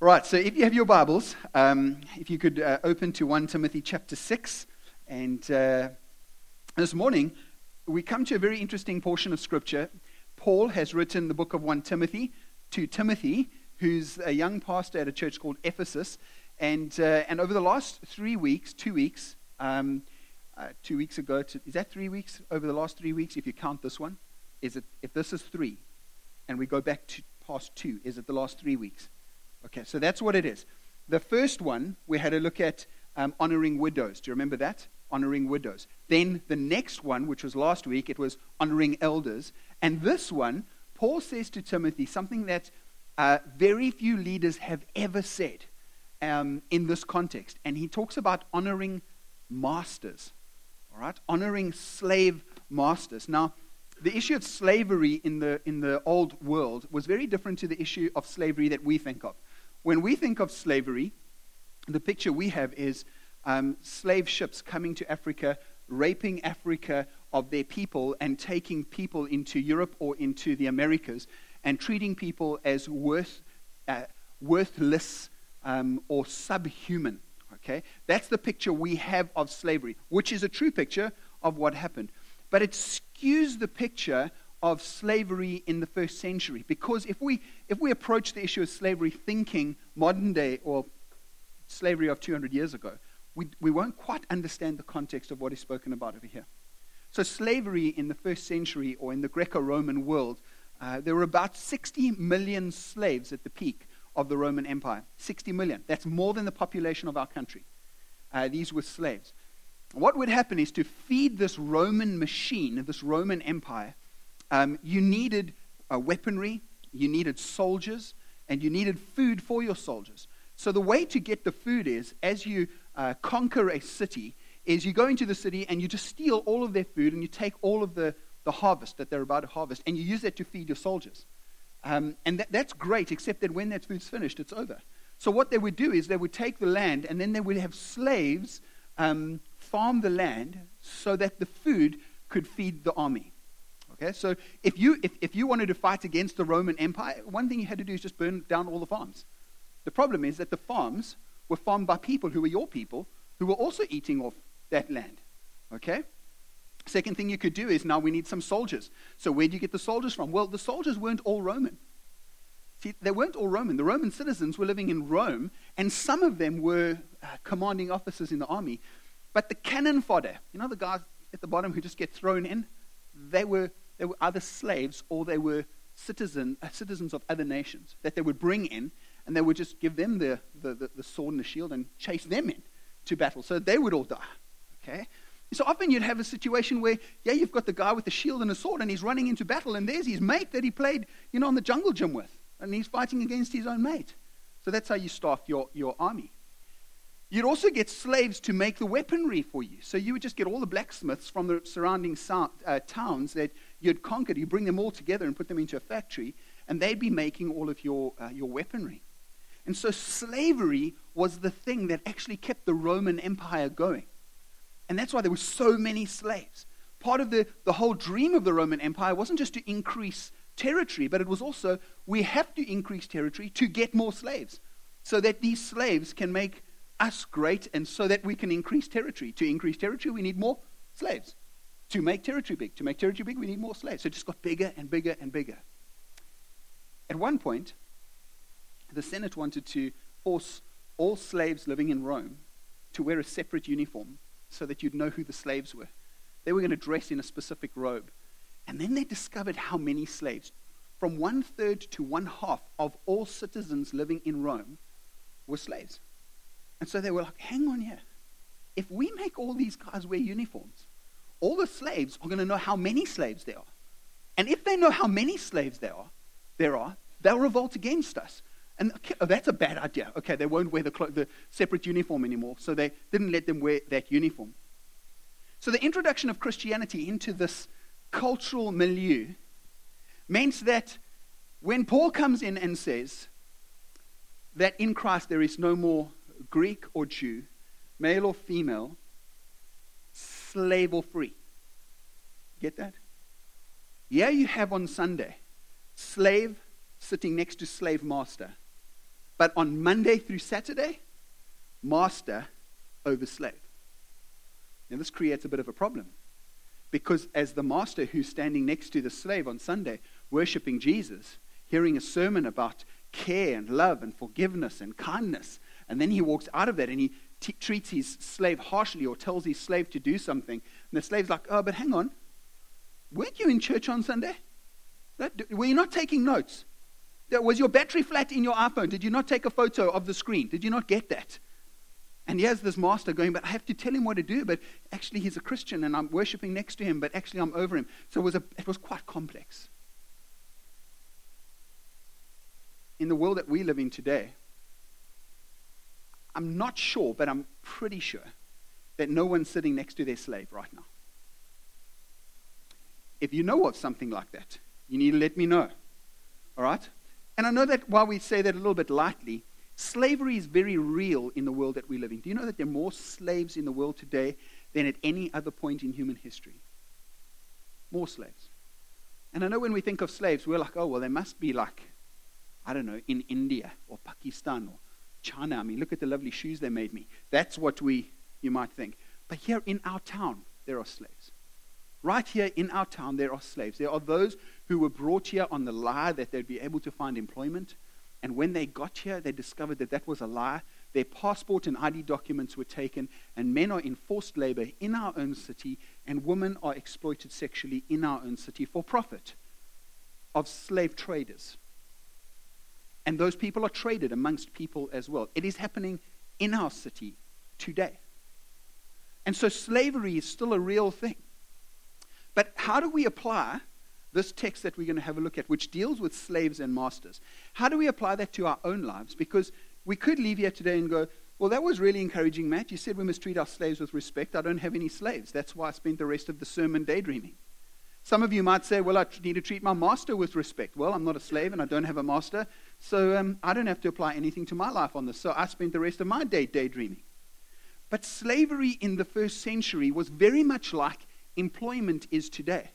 Right, so if you have your Bibles, um, if you could uh, open to 1 Timothy chapter 6. And uh, this morning, we come to a very interesting portion of Scripture. Paul has written the book of 1 Timothy to Timothy, who's a young pastor at a church called Ephesus. And, uh, and over the last three weeks, two weeks, um, uh, two weeks ago, to, is that three weeks? Over the last three weeks, if you count this one, is it, if this is three, and we go back to past two, is it the last three weeks? Okay, so that's what it is. The first one, we had a look at um, honoring widows. Do you remember that? Honoring widows. Then the next one, which was last week, it was honoring elders. And this one, Paul says to Timothy something that uh, very few leaders have ever said um, in this context. And he talks about honoring masters. All right? Honoring slave masters. Now, the issue of slavery in the, in the old world was very different to the issue of slavery that we think of. When we think of slavery, the picture we have is um, slave ships coming to Africa, raping Africa of their people, and taking people into Europe or into the Americas, and treating people as worth, uh, worthless um, or subhuman. Okay? That's the picture we have of slavery, which is a true picture of what happened. But it skews the picture of slavery in the first century. Because if we, if we approach the issue of slavery thinking modern day or slavery of 200 years ago, we, we won't quite understand the context of what is spoken about over here. So, slavery in the first century or in the Greco Roman world, uh, there were about 60 million slaves at the peak of the Roman Empire. 60 million. That's more than the population of our country. Uh, these were slaves. What would happen is to feed this Roman machine, this Roman Empire, um, you needed uh, weaponry, you needed soldiers, and you needed food for your soldiers. So the way to get the food is, as you uh, conquer a city, is you go into the city and you just steal all of their food and you take all of the, the harvest that they're about to harvest and you use that to feed your soldiers. Um, and that, that's great, except that when that food's finished, it's over. So what they would do is they would take the land and then they would have slaves um, farm the land so that the food could feed the army. Okay, so if you, if, if you wanted to fight against the Roman Empire, one thing you had to do is just burn down all the farms. The problem is that the farms were farmed by people who were your people, who were also eating off that land. Okay? Second thing you could do is now we need some soldiers. So where do you get the soldiers from? Well, the soldiers weren't all Roman. See, they weren't all Roman. The Roman citizens were living in Rome, and some of them were uh, commanding officers in the army. But the cannon fodder, you know the guys at the bottom who just get thrown in, they were they were either slaves or they were citizen, uh, citizens of other nations that they would bring in, and they would just give them the, the, the, the sword and the shield and chase them in to battle. So they would all die. Okay? So often you'd have a situation where, yeah, you've got the guy with the shield and the sword, and he's running into battle, and there's his mate that he played, you know, on the jungle gym with, and he's fighting against his own mate. So that's how you staff your, your army. You'd also get slaves to make the weaponry for you. So you would just get all the blacksmiths from the surrounding uh, towns that you'd conquered, you bring them all together and put them into a factory, and they'd be making all of your, uh, your weaponry. And so slavery was the thing that actually kept the Roman Empire going. And that's why there were so many slaves. Part of the, the whole dream of the Roman Empire wasn't just to increase territory, but it was also we have to increase territory to get more slaves so that these slaves can make us great and so that we can increase territory. To increase territory, we need more slaves to make territory big. To make territory big, we need more slaves. So it just got bigger and bigger and bigger. At one point, the Senate wanted to force all slaves living in Rome to wear a separate uniform so that you'd know who the slaves were. They were going to dress in a specific robe. And then they discovered how many slaves, from one third to one half of all citizens living in Rome, were slaves. And so they were like, hang on here. If we make all these guys wear uniforms, all the slaves are going to know how many slaves there are. And if they know how many slaves there are, there are, they'll revolt against us. And okay, oh, that's a bad idea. Okay, they won't wear the, clo- the separate uniform anymore, so they didn't let them wear that uniform. So the introduction of Christianity into this cultural milieu means that when Paul comes in and says that in Christ there is no more Greek or Jew, male or female, slave or free. Get that? Yeah, you have on Sunday slave sitting next to slave master. But on Monday through Saturday, master over slave. Now, this creates a bit of a problem because, as the master who's standing next to the slave on Sunday, worshiping Jesus, hearing a sermon about care and love and forgiveness and kindness, and then he walks out of that and he t- treats his slave harshly or tells his slave to do something, and the slave's like, Oh, but hang on. Weren't you in church on Sunday? Were you not taking notes? Was your battery flat in your iPhone? Did you not take a photo of the screen? Did you not get that? And he has this master going, but I have to tell him what to do. But actually, he's a Christian and I'm worshiping next to him, but actually, I'm over him. So it was, a, it was quite complex. In the world that we live in today, I'm not sure, but I'm pretty sure that no one's sitting next to their slave right now. If you know of something like that, you need to let me know. All right? And I know that while we say that a little bit lightly, slavery is very real in the world that we live in. Do you know that there are more slaves in the world today than at any other point in human history? More slaves. And I know when we think of slaves, we're like, oh, well, they must be like, I don't know, in India or Pakistan or China. I mean, look at the lovely shoes they made me. That's what we, you might think. But here in our town, there are slaves. Right here in our town, there are slaves. There are those who were brought here on the lie that they'd be able to find employment. And when they got here, they discovered that that was a lie. Their passport and ID documents were taken, and men are in forced labor in our own city, and women are exploited sexually in our own city for profit of slave traders. And those people are traded amongst people as well. It is happening in our city today. And so slavery is still a real thing. But how do we apply this text that we're going to have a look at, which deals with slaves and masters? How do we apply that to our own lives? Because we could leave here today and go, well, that was really encouraging, Matt. You said we must treat our slaves with respect. I don't have any slaves. That's why I spent the rest of the sermon daydreaming. Some of you might say, well, I need to treat my master with respect. Well, I'm not a slave and I don't have a master, so um, I don't have to apply anything to my life on this. So I spent the rest of my day daydreaming. But slavery in the first century was very much like employment is today.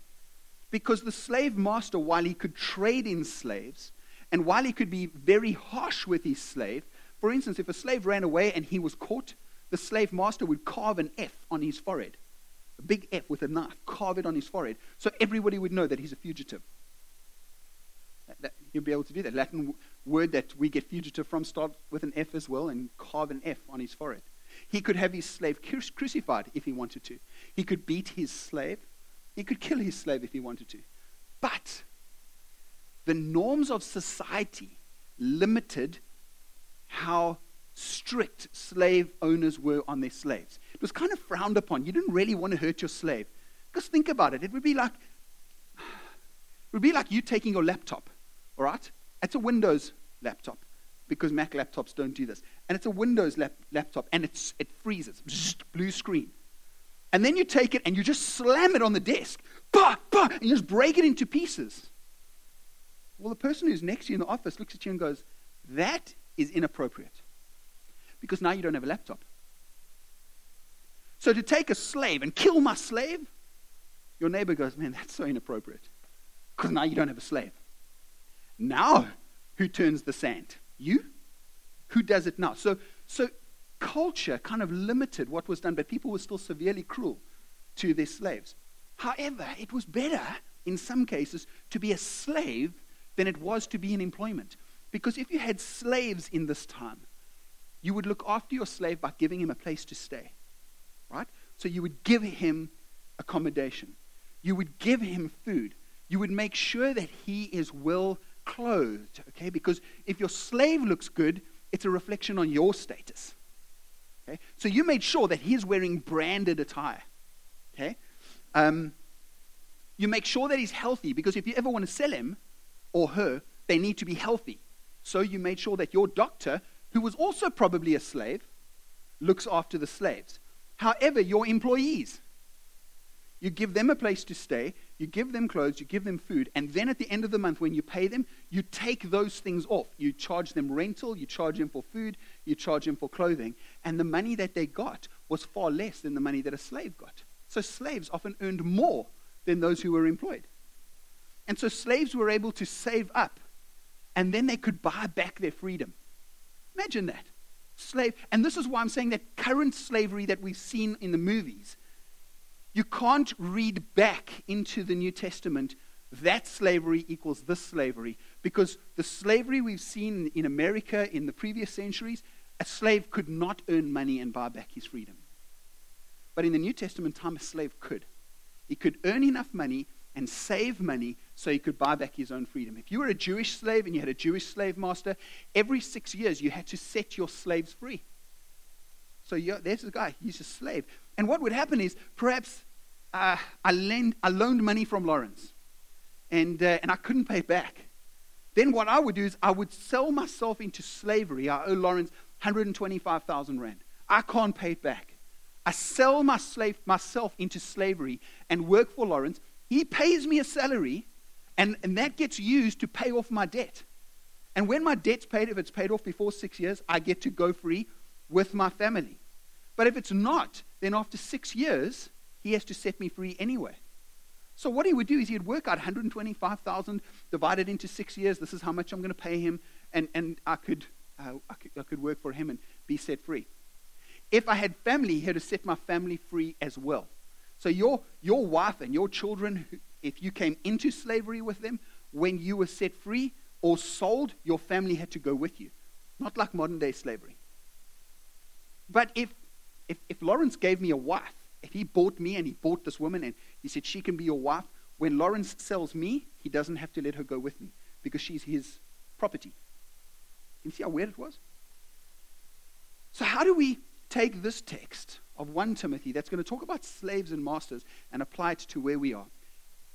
Because the slave master, while he could trade in slaves, and while he could be very harsh with his slave, for instance, if a slave ran away and he was caught, the slave master would carve an F on his forehead. A big F with a knife, carve it on his forehead, so everybody would know that he's a fugitive. That, that, you'll be able to do that. Latin word that we get fugitive from starts with an F as well and carve an F on his forehead. He could have his slave crucified if he wanted to. He could beat his slave. He could kill his slave if he wanted to. But the norms of society limited how strict slave owners were on their slaves. It was kind of frowned upon. You didn't really want to hurt your slave. Because think about it. It would be like it would be like you taking your laptop, all right? It's a Windows laptop because Mac laptops don't do this. And it's a Windows lap, laptop, and it's, it freezes, blue screen. And then you take it and you just slam it on the desk, bah, bah, and you just break it into pieces. Well, the person who's next to you in the office looks at you and goes, That is inappropriate. Because now you don't have a laptop. So to take a slave and kill my slave, your neighbor goes, Man, that's so inappropriate. Because now you don't have a slave. Now, who turns the sand? You? Who does it now? So, so culture kind of limited what was done, but people were still severely cruel to their slaves. However, it was better in some cases to be a slave than it was to be in employment. Because if you had slaves in this time, you would look after your slave by giving him a place to stay. Right? So you would give him accommodation. You would give him food. You would make sure that he is well clothed, okay? Because if your slave looks good, it's a reflection on your status. Okay? So you made sure that he's wearing branded attire. Okay? Um, you make sure that he's healthy because if you ever want to sell him or her, they need to be healthy. So you made sure that your doctor, who was also probably a slave, looks after the slaves. However, your employees, you give them a place to stay, you give them clothes, you give them food, and then at the end of the month, when you pay them, you take those things off. You charge them rental, you charge them for food, you charge them for clothing, and the money that they got was far less than the money that a slave got. So slaves often earned more than those who were employed. And so slaves were able to save up, and then they could buy back their freedom. Imagine that. Slave. And this is why I'm saying that current slavery that we've seen in the movies, you can't read back into the New Testament that slavery equals this slavery. Because the slavery we've seen in America in the previous centuries, a slave could not earn money and buy back his freedom. But in the New Testament time, a slave could. He could earn enough money and save money so he could buy back his own freedom. If you were a Jewish slave and you had a Jewish slave master, every six years you had to set your slaves free. So there's a guy, he's a slave. And what would happen is perhaps uh, I, lend, I loaned money from Lawrence and, uh, and I couldn't pay back. Then what I would do is I would sell myself into slavery. I owe Lawrence 125,000 rand. I can't pay it back. I sell my slave, myself into slavery and work for Lawrence. He pays me a salary, and, and that gets used to pay off my debt. And when my debt's paid, if it's paid off before six years, I get to go free with my family. But if it's not, then after six years, he has to set me free anyway. So what he would do is he'd work out 125,000 divided into six years. This is how much I'm going to pay him, and, and I, could, uh, I, could, I could work for him and be set free. If I had family, he had to set my family free as well. So your, your wife and your children, if you came into slavery with them, when you were set free or sold, your family had to go with you. Not like modern day slavery. But if, if, if Lawrence gave me a wife, if he bought me and he bought this woman and he said, She can be your wife. When Lawrence sells me, he doesn't have to let her go with me because she's his property. You see how weird it was? So, how do we take this text of 1 Timothy that's going to talk about slaves and masters and apply it to where we are?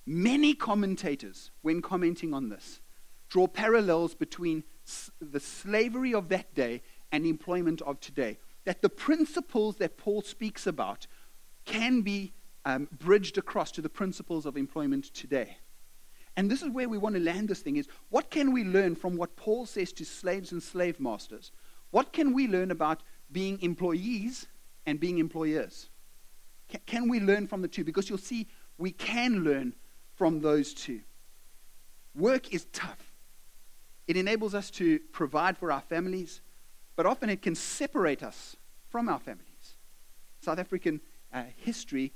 Many commentators, when commenting on this, draw parallels between the slavery of that day and employment of today. That the principles that Paul speaks about can be um, bridged across to the principles of employment today. And this is where we want to land this thing is what can we learn from what Paul says to slaves and slave masters? What can we learn about being employees and being employers? Can, can we learn from the two? Because you'll see we can learn from those two. Work is tough. It enables us to provide for our families, but often it can separate us from our families. South African uh, history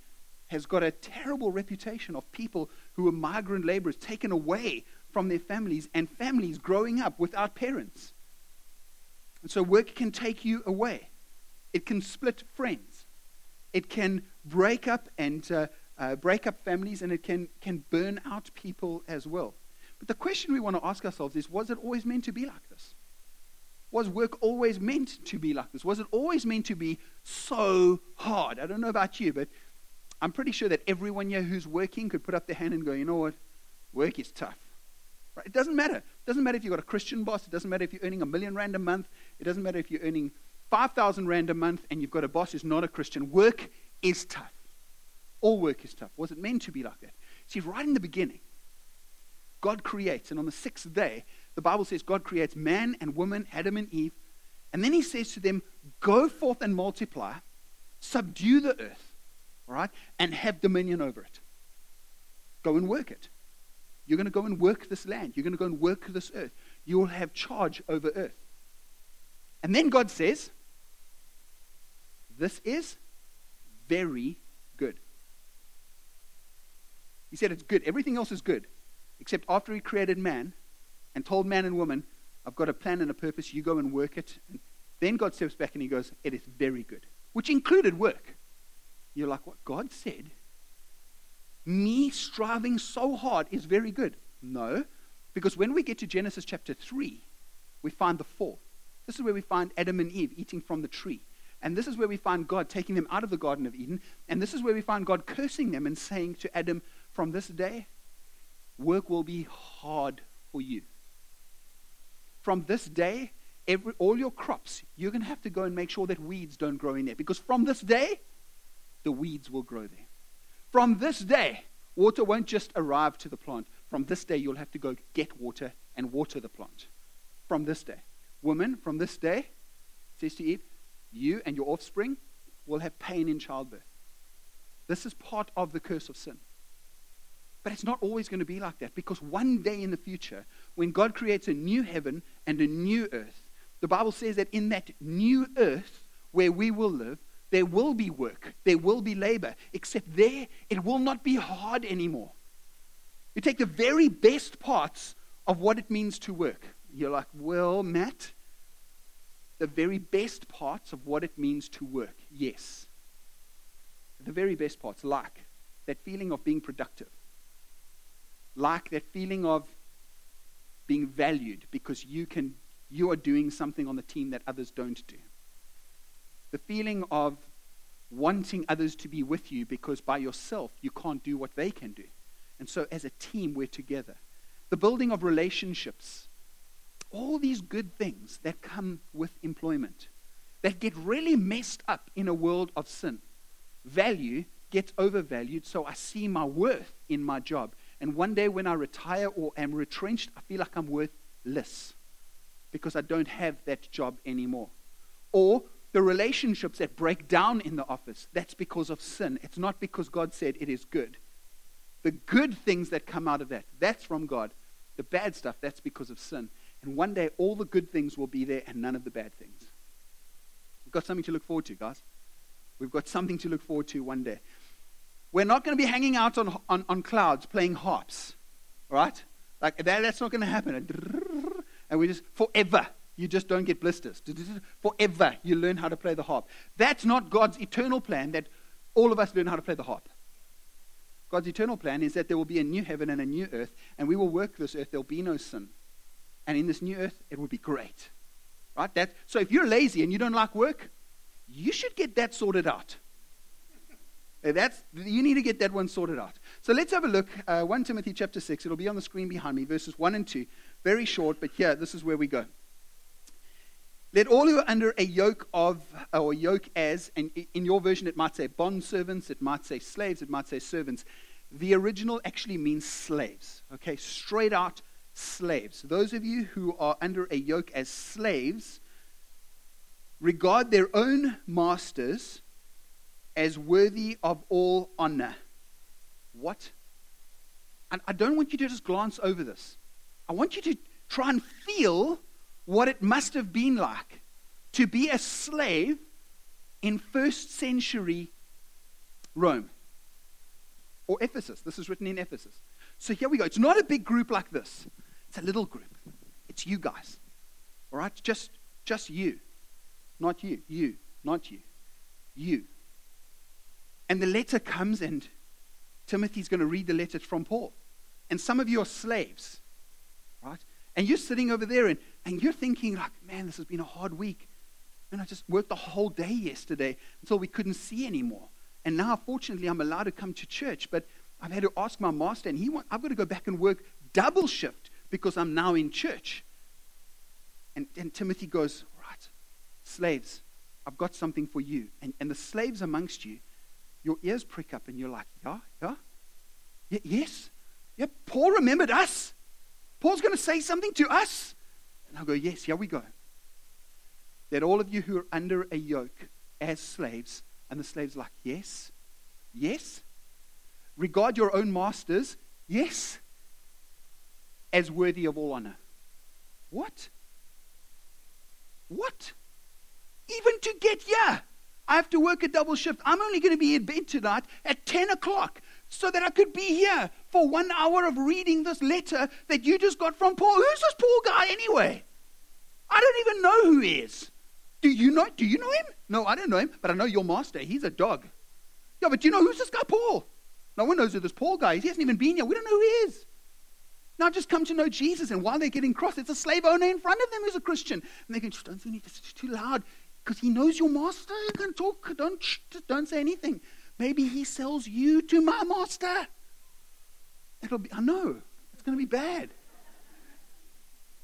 has got a terrible reputation of people who are migrant laborers taken away from their families and families growing up without parents. And so work can take you away. It can split friends. It can break up and uh, uh, break up families, and it can, can burn out people as well. But the question we want to ask ourselves is was it always meant to be like this? Was work always meant to be like this? Was it always meant to be so hard? I don't know about you, but I'm pretty sure that everyone here who's working could put up their hand and go, you know what? Work is tough. Right? It doesn't matter. It doesn't matter if you've got a Christian boss. It doesn't matter if you're earning a million rand a month. It doesn't matter if you're earning 5,000 rand a month and you've got a boss who's not a Christian. Work is tough. All work is tough. Was it meant to be like that? See, right in the beginning, God creates, and on the sixth day, the Bible says God creates man and woman, Adam and Eve, and then he says to them, Go forth and multiply, subdue the earth all right, and have dominion over it. Go and work it. You're going to go and work this land. You're going to go and work this earth. You will have charge over earth. And then God says, This is very good. He said it's good. Everything else is good. Except after he created man and told man and woman, I've got a plan and a purpose, you go and work it. And then God steps back and he goes, It is very good, which included work. You're like, what God said? Me striving so hard is very good. No, because when we get to Genesis chapter 3, we find the fall. This is where we find Adam and Eve eating from the tree. And this is where we find God taking them out of the Garden of Eden. And this is where we find God cursing them and saying to Adam, From this day, work will be hard for you. From this day, every, all your crops, you're going to have to go and make sure that weeds don't grow in there. Because from this day, the weeds will grow there. From this day, water won't just arrive to the plant. From this day, you'll have to go get water and water the plant. From this day. Woman, from this day, says to Eve, you and your offspring will have pain in childbirth. This is part of the curse of sin. But it's not always going to be like that because one day in the future, when God creates a new heaven and a new earth, The Bible says that in that new earth where we will live, there will be work, there will be labor, except there it will not be hard anymore. You take the very best parts of what it means to work. You're like, well, Matt, the very best parts of what it means to work, yes. The very best parts, like that feeling of being productive, like that feeling of being valued because you can you are doing something on the team that others don't do. The feeling of wanting others to be with you because by yourself you can't do what they can do. And so as a team, we're together. The building of relationships, all these good things that come with employment that get really messed up in a world of sin. Value gets overvalued, so I see my worth in my job. And one day when I retire or am retrenched, I feel like I'm worthless because I don't have that job anymore. Or the relationships that break down in the office, that's because of sin. It's not because God said it is good. The good things that come out of that, that's from God. The bad stuff, that's because of sin. And one day, all the good things will be there and none of the bad things. We've got something to look forward to, guys. We've got something to look forward to one day. We're not going to be hanging out on, on, on clouds playing harps, right? Like that, that's not going to happen. And we just, forever, you just don't get blisters. Forever, you learn how to play the harp. That's not God's eternal plan that all of us learn how to play the harp. God's eternal plan is that there will be a new heaven and a new earth, and we will work this earth. There'll be no sin. And in this new earth, it will be great. Right? That, so if you're lazy and you don't like work, you should get that sorted out. That's, you need to get that one sorted out. So let's have a look. Uh, 1 Timothy chapter 6. It'll be on the screen behind me, verses 1 and 2. Very short, but here, this is where we go. Let all who are under a yoke of, or yoke as, and in your version it might say bond servants, it might say slaves, it might say servants. The original actually means slaves. Okay, straight out slaves. Those of you who are under a yoke as slaves regard their own masters as worthy of all honor. What? And I don't want you to just glance over this. I want you to try and feel what it must have been like to be a slave in first century Rome or Ephesus. This is written in Ephesus. So here we go. It's not a big group like this, it's a little group. It's you guys. All right? Just, just you. Not you. You. Not you. You. And the letter comes, and Timothy's going to read the letter from Paul. And some of you are slaves, right? And you're sitting over there and, and you're thinking, like, man, this has been a hard week. And I just worked the whole day yesterday until we couldn't see anymore. And now, fortunately, I'm allowed to come to church. But I've had to ask my master, and he want, I've got to go back and work double shift because I'm now in church. And, and Timothy goes, Right, slaves, I've got something for you. And, and the slaves amongst you, your ears prick up, and you're like, Yeah, yeah, y- yes. Yeah, Paul remembered us. Paul's going to say something to us. And I'll go, Yes, here we go. That all of you who are under a yoke as slaves, and the slave's like, Yes, yes. Regard your own masters, yes, as worthy of all honor. What? What? Even to get here, I have to work a double shift. I'm only going to be in bed tonight at 10 o'clock so that I could be here for one hour of reading this letter that you just got from Paul. Who's this Paul guy anyway? I don't even know who he is. Do you know? Do you know him? No, I don't know him, but I know your master. He's a dog. Yeah, but do you know who's this guy, Paul? No one knows who this Paul guy is. He hasn't even been here. We don't know who he is. Now I've just come to know Jesus, and while they're getting cross, it's a slave owner in front of them who's a Christian. And they go, don't say anything, it's too loud. Because he knows your master. You can talk. Don't, don't say anything. Maybe he sells you to my master. It'll be, I know, it's going to be bad.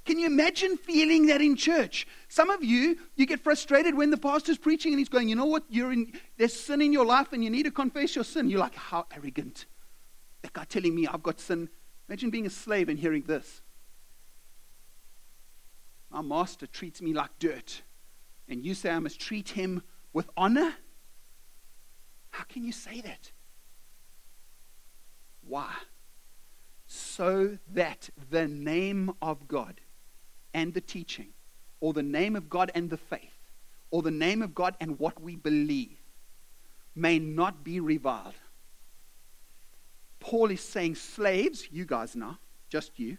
Can you imagine feeling that in church? Some of you, you get frustrated when the pastor's preaching and he's going, you know what, you're in, there's sin in your life and you need to confess your sin. You're like, how arrogant. That guy telling me I've got sin. Imagine being a slave and hearing this. My master treats me like dirt. And you say I must treat him with honor? How can you say that? Why? So that the name of God and the teaching or the name of God and the faith, or the name of God and what we believe, may not be reviled. Paul is saying, slaves, you guys now, just you,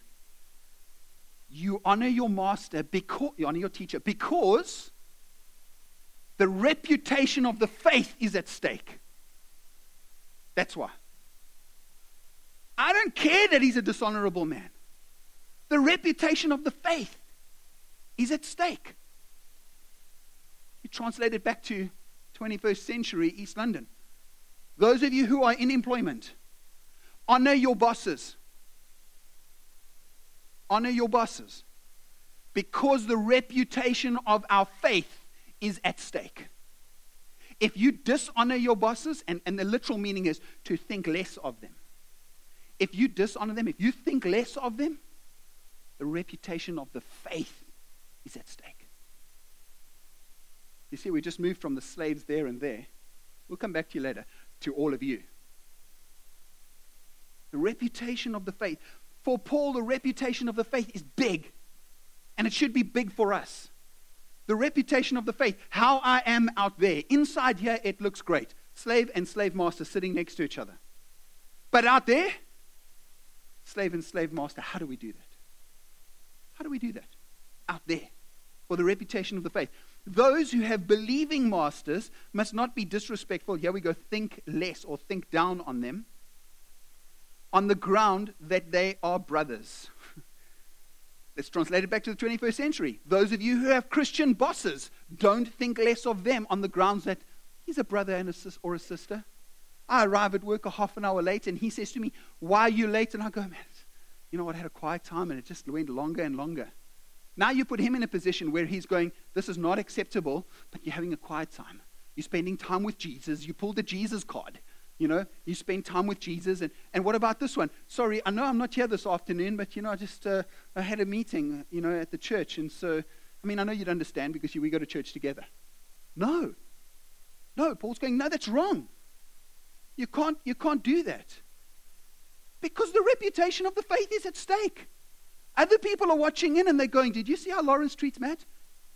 you honor your master because you honor your teacher because the reputation of the faith is at stake. That's why. I don't care that he's a dishonorable man. The reputation of the faith is at stake. You translate it back to 21st century East London. Those of you who are in employment, honor your bosses. Honor your bosses. Because the reputation of our faith is at stake. If you dishonor your bosses, and, and the literal meaning is to think less of them. If you dishonor them, if you think less of them, the reputation of the faith is at stake. You see, we just moved from the slaves there and there. We'll come back to you later, to all of you. The reputation of the faith. For Paul, the reputation of the faith is big, and it should be big for us. The reputation of the faith, how I am out there. Inside here, it looks great. Slave and slave master sitting next to each other. But out there, slave and slave master, how do we do that? How do we do that? Out there, for the reputation of the faith. Those who have believing masters must not be disrespectful. Here we go, think less or think down on them on the ground that they are brothers. Let's translate it back to the 21st century. Those of you who have Christian bosses, don't think less of them on the grounds that he's a brother and a sis- or a sister. I arrive at work a half an hour late, and he says to me, Why are you late? And I go, Man, you know what? I had a quiet time, and it just went longer and longer. Now you put him in a position where he's going, This is not acceptable, but you're having a quiet time. You're spending time with Jesus. You pull the Jesus card. You know, you spend time with Jesus. And, and what about this one? Sorry, I know I'm not here this afternoon, but, you know, I just uh, I had a meeting, you know, at the church. And so, I mean, I know you'd understand because you, we go to church together. No. No, Paul's going, no, that's wrong. You can't, you can't do that. Because the reputation of the faith is at stake. Other people are watching in and they're going, Did you see how Lawrence treats Matt?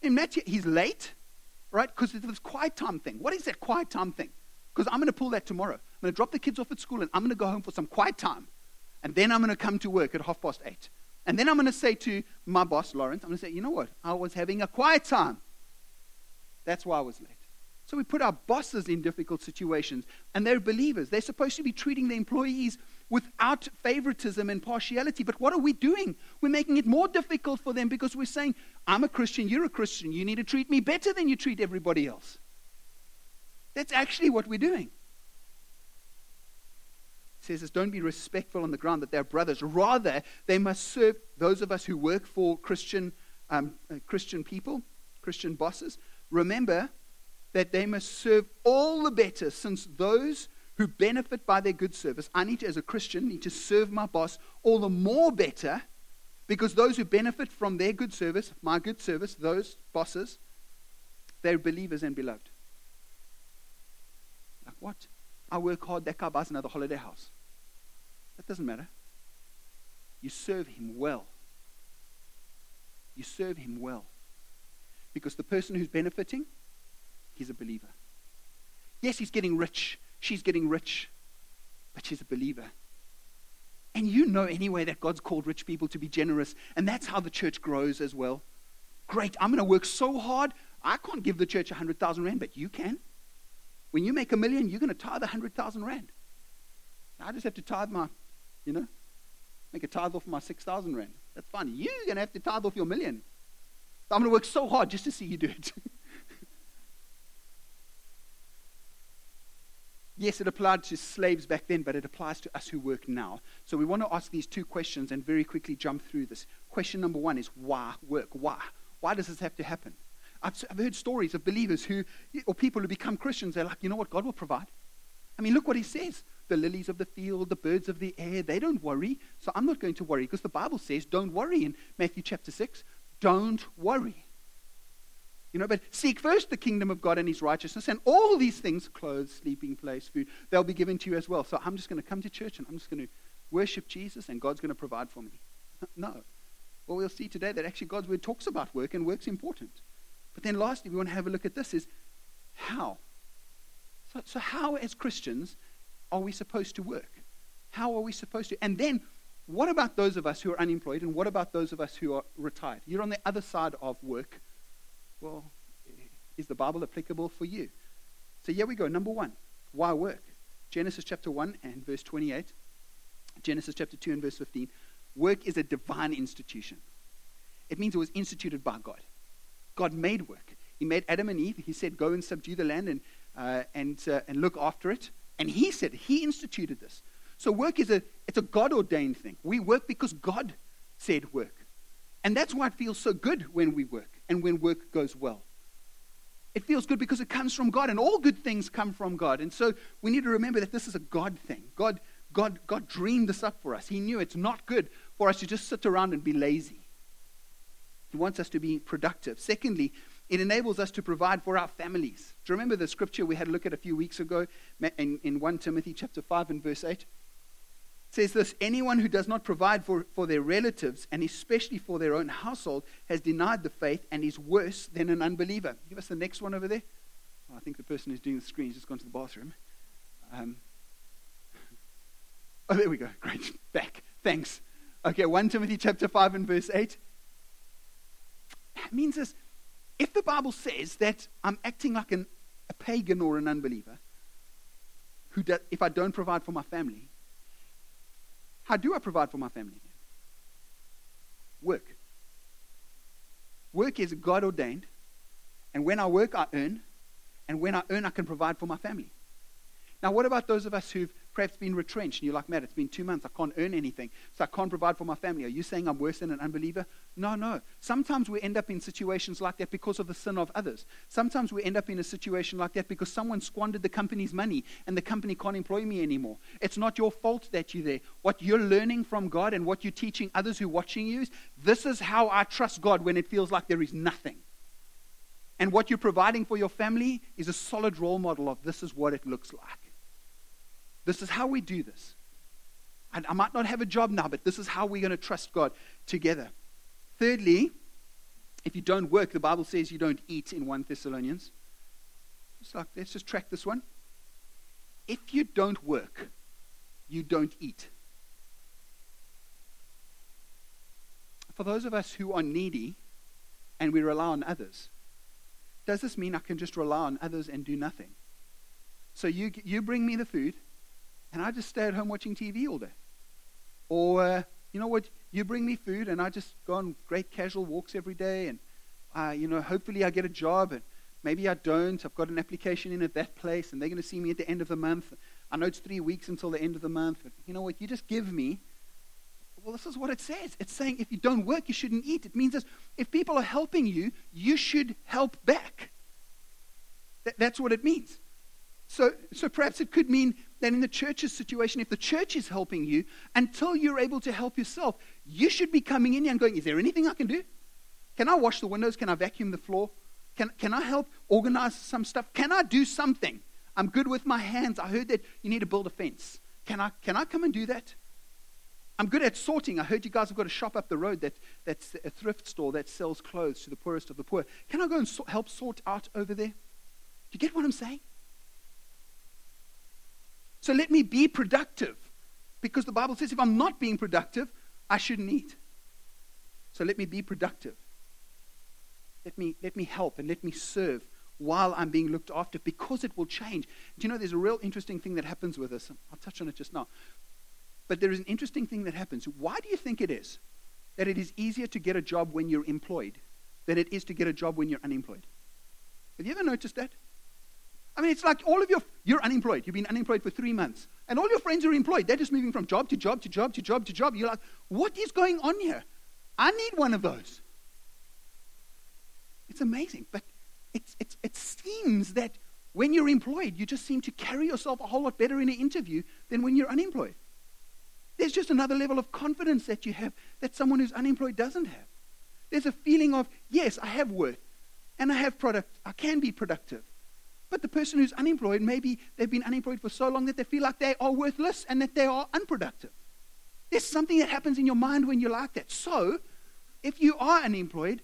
And Matt, he's late, right? Because it's this quiet time thing. What is that quiet time thing? Because I'm going to pull that tomorrow. I'm going to drop the kids off at school and I'm going to go home for some quiet time. And then I'm going to come to work at half past eight. And then I'm going to say to my boss, Lawrence, I'm going to say, you know what? I was having a quiet time. That's why I was late. So we put our bosses in difficult situations, and they're believers. They're supposed to be treating the employees without favoritism and partiality. But what are we doing? We're making it more difficult for them because we're saying, I'm a Christian, you're a Christian, you need to treat me better than you treat everybody else. That's actually what we're doing. Says this, don't be respectful on the ground that they're brothers. Rather, they must serve those of us who work for Christian, um, uh, Christian people, Christian bosses. Remember that they must serve all the better since those who benefit by their good service, I need to, as a Christian, need to serve my boss all the more better because those who benefit from their good service, my good service, those bosses, they're believers and beloved. Like what? I work hard, that guy buys another holiday house. That doesn't matter. You serve him well. You serve him well. Because the person who's benefiting, he's a believer. Yes, he's getting rich. She's getting rich. But she's a believer. And you know anyway that God's called rich people to be generous. And that's how the church grows as well. Great. I'm going to work so hard. I can't give the church 100,000 Rand, but you can. When you make a million, you're going to tithe 100,000 Rand. I just have to tithe my, you know, make a tithe off my 6,000 Rand. That's fine. You're going to have to tithe off your million. I'm going to work so hard just to see you do it. yes, it applied to slaves back then, but it applies to us who work now. So we want to ask these two questions and very quickly jump through this. Question number one is why work? Why? Why does this have to happen? I've, I've heard stories of believers who, or people who become Christians, they're like, you know what, God will provide. I mean, look what he says. The lilies of the field, the birds of the air, they don't worry. So I'm not going to worry because the Bible says don't worry in Matthew chapter 6. Don't worry. You know, but seek first the kingdom of God and his righteousness, and all these things clothes, sleeping place, food they'll be given to you as well. So I'm just going to come to church and I'm just going to worship Jesus, and God's going to provide for me. No. Well, we'll see today that actually God's word talks about work and work's important. But then lastly, we want to have a look at this is how? So, so how as Christians are we supposed to work? How are we supposed to? And then what about those of us who are unemployed and what about those of us who are retired? You're on the other side of work. Well, is the Bible applicable for you? So here we go. Number one, why work? Genesis chapter 1 and verse 28. Genesis chapter 2 and verse 15. Work is a divine institution. It means it was instituted by God. God made work. He made Adam and Eve. He said, Go and subdue the land and, uh, and, uh, and look after it. And He said, He instituted this. So work is a, it's a God ordained thing. We work because God said work. And that's why it feels so good when we work and when work goes well. It feels good because it comes from God, and all good things come from God. And so we need to remember that this is a God thing. God, God, God dreamed this up for us. He knew it's not good for us to just sit around and be lazy. He wants us to be productive. Secondly, it enables us to provide for our families. Do you remember the scripture we had a look at a few weeks ago in, in 1 Timothy chapter 5 and verse 8? It says this anyone who does not provide for, for their relatives and especially for their own household has denied the faith and is worse than an unbeliever. Give us the next one over there. Oh, i think the person who's doing the screen has just gone to the bathroom. Um, oh there we go. Great. Back. Thanks. Okay 1 timothy chapter 5 and verse 8 it means this if the bible says that i'm acting like an, a pagan or an unbeliever who does, if i don't provide for my family how do I provide for my family? Work. Work is God ordained. And when I work, I earn. And when I earn, I can provide for my family. Now, what about those of us who've perhaps been retrenched and you're like, Matt, it's been two months. I can't earn anything. So I can't provide for my family. Are you saying I'm worse than an unbeliever? No, no. Sometimes we end up in situations like that because of the sin of others. Sometimes we end up in a situation like that because someone squandered the company's money and the company can't employ me anymore. It's not your fault that you're there. What you're learning from God and what you're teaching others who are watching you is this is how I trust God when it feels like there is nothing. And what you're providing for your family is a solid role model of this is what it looks like. This is how we do this. And I might not have a job now, but this is how we're going to trust God together. Thirdly, if you don't work, the Bible says you don't eat in 1 Thessalonians. Just like, let's just track this one. If you don't work, you don't eat. For those of us who are needy and we rely on others, does this mean I can just rely on others and do nothing? So you, you bring me the food, and I just stay at home watching TV all day. Or, uh, you know what, you bring me food and I just go on great casual walks every day and, uh, you know, hopefully I get a job and maybe I don't. I've got an application in at that place and they're going to see me at the end of the month. I know it's three weeks until the end of the month, but you know what, you just give me. Well, this is what it says. It's saying if you don't work, you shouldn't eat. It means that if people are helping you, you should help back. Th- that's what it means. So, so perhaps it could mean that in the church's situation, if the church is helping you, until you're able to help yourself, you should be coming in and going, Is there anything I can do? Can I wash the windows? Can I vacuum the floor? Can, can I help organize some stuff? Can I do something? I'm good with my hands. I heard that you need to build a fence. Can I, can I come and do that? I'm good at sorting. I heard you guys have got a shop up the road that, that's a thrift store that sells clothes to the poorest of the poor. Can I go and so, help sort out over there? Do you get what I'm saying? So let me be productive. Because the Bible says if I'm not being productive, I shouldn't eat. So let me be productive. Let me, let me help and let me serve while I'm being looked after because it will change. Do you know there's a real interesting thing that happens with us? I'll touch on it just now. But there is an interesting thing that happens. Why do you think it is that it is easier to get a job when you're employed than it is to get a job when you're unemployed? Have you ever noticed that? I mean, it's like all of your, you're unemployed. You've been unemployed for three months. And all your friends are employed. They're just moving from job to job to job to job to job. You're like, what is going on here? I need one of those. It's amazing. But it's, it's, it seems that when you're employed, you just seem to carry yourself a whole lot better in an interview than when you're unemployed. There's just another level of confidence that you have that someone who's unemployed doesn't have. There's a feeling of, yes, I have worth and I have product, I can be productive. But the person who's unemployed, maybe they've been unemployed for so long that they feel like they are worthless and that they are unproductive. There's something that happens in your mind when you're like that. So, if you are unemployed,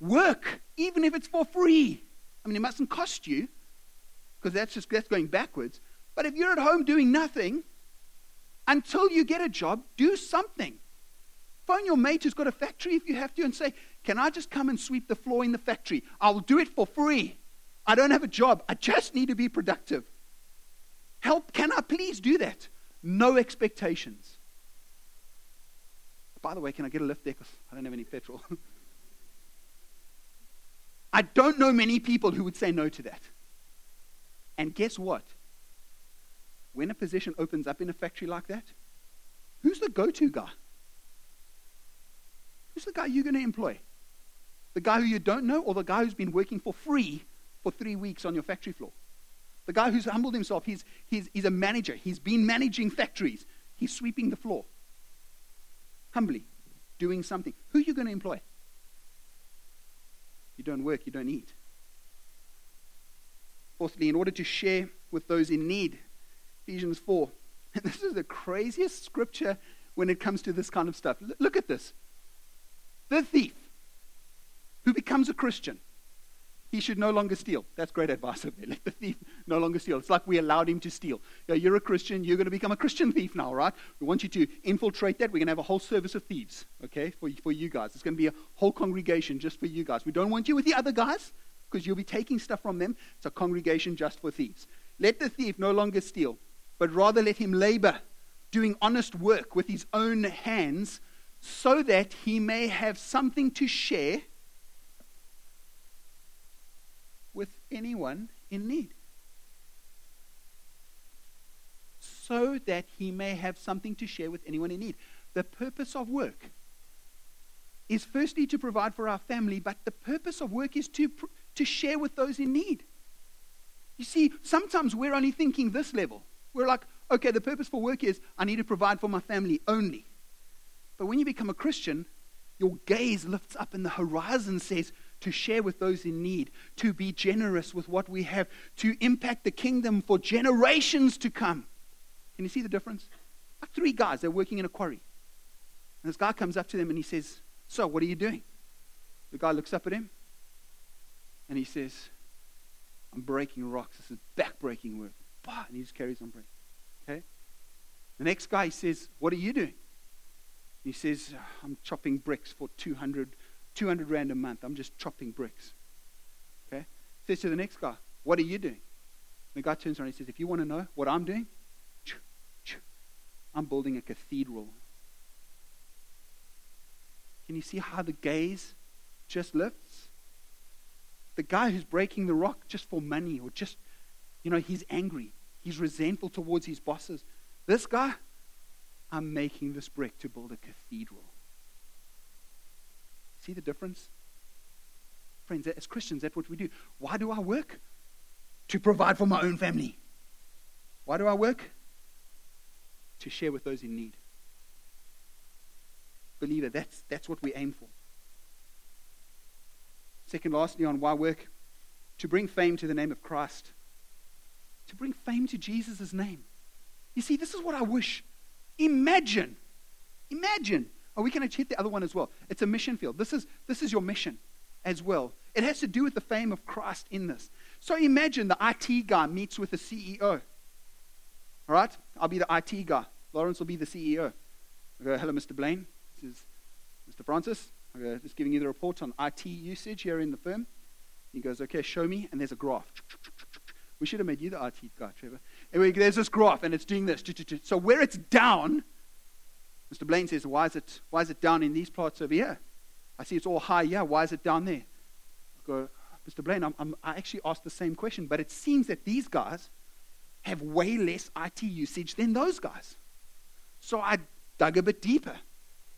work, even if it's for free. I mean, it mustn't cost you, because that's just that's going backwards. But if you're at home doing nothing, until you get a job, do something. Phone your mate who's got a factory if you have to and say, Can I just come and sweep the floor in the factory? I'll do it for free. I don't have a job. I just need to be productive. Help, can I please do that? No expectations. By the way, can I get a lift there? Because I don't have any petrol. I don't know many people who would say no to that. And guess what? When a position opens up in a factory like that, who's the go to guy? Who's the guy you're going to employ? The guy who you don't know, or the guy who's been working for free for three weeks on your factory floor? The guy who's humbled himself, he's, he's, he's a manager. He's been managing factories. He's sweeping the floor. Humbly, doing something. Who are you going to employ? You don't work, you don't eat. Fourthly, in order to share with those in need, Ephesians 4. And this is the craziest scripture when it comes to this kind of stuff. L- look at this. The thief who becomes a Christian, he should no longer steal. That's great advice. Let the thief no longer steal. It's like we allowed him to steal. You you're a Christian, you're going to become a Christian thief now, right? We want you to infiltrate that. We're going to have a whole service of thieves, okay, for, for you guys. It's going to be a whole congregation just for you guys. We don't want you with the other guys because you'll be taking stuff from them. It's a congregation just for thieves. Let the thief no longer steal but rather let him labor, doing honest work with his own hands, so that he may have something to share with anyone in need. So that he may have something to share with anyone in need. The purpose of work is firstly to provide for our family, but the purpose of work is to, to share with those in need. You see, sometimes we're only thinking this level. We're like, okay, the purpose for work is I need to provide for my family only. But when you become a Christian, your gaze lifts up and the horizon says to share with those in need, to be generous with what we have, to impact the kingdom for generations to come. Can you see the difference? Like three guys, they're working in a quarry. And this guy comes up to them and he says, So, what are you doing? The guy looks up at him and he says, I'm breaking rocks. This is back-breaking work bah, and he just carries on breaking. Okay? The next guy says, What are you doing? He says, I'm chopping bricks for 200, 200 rand a month. I'm just chopping bricks. Okay? Says to the next guy, What are you doing? The guy turns around and says, If you want to know what I'm doing, I'm building a cathedral. Can you see how the gaze just lifts? The guy who's breaking the rock just for money or just you know, he's angry. He's resentful towards his bosses. This guy, I'm making this brick to build a cathedral. See the difference? Friends, as Christians, that's what we do. Why do I work? To provide for my own family. Why do I work? To share with those in need. Believer, that's, that's what we aim for. Second, lastly, on why work? To bring fame to the name of Christ to bring fame to Jesus' name. You see, this is what I wish. Imagine, imagine. We can hit the other one as well. It's a mission field. This is, this is your mission as well. It has to do with the fame of Christ in this. So imagine the IT guy meets with the CEO. All right? I'll be the IT guy. Lawrence will be the CEO. I go, hello, Mr. Blaine. This is Mr. Francis. I go, just giving you the report on IT usage here in the firm. He goes, okay, show me. And there's a graph. We should have made you the IT guy, Trevor. Anyway, there's this graph, and it's doing this. So where it's down, Mr. Blaine says, why is it, why is it down in these parts over here? I see it's all high Yeah, Why is it down there? I go, Mr. Blaine, I'm, I'm, I actually asked the same question, but it seems that these guys have way less IT usage than those guys. So I dug a bit deeper,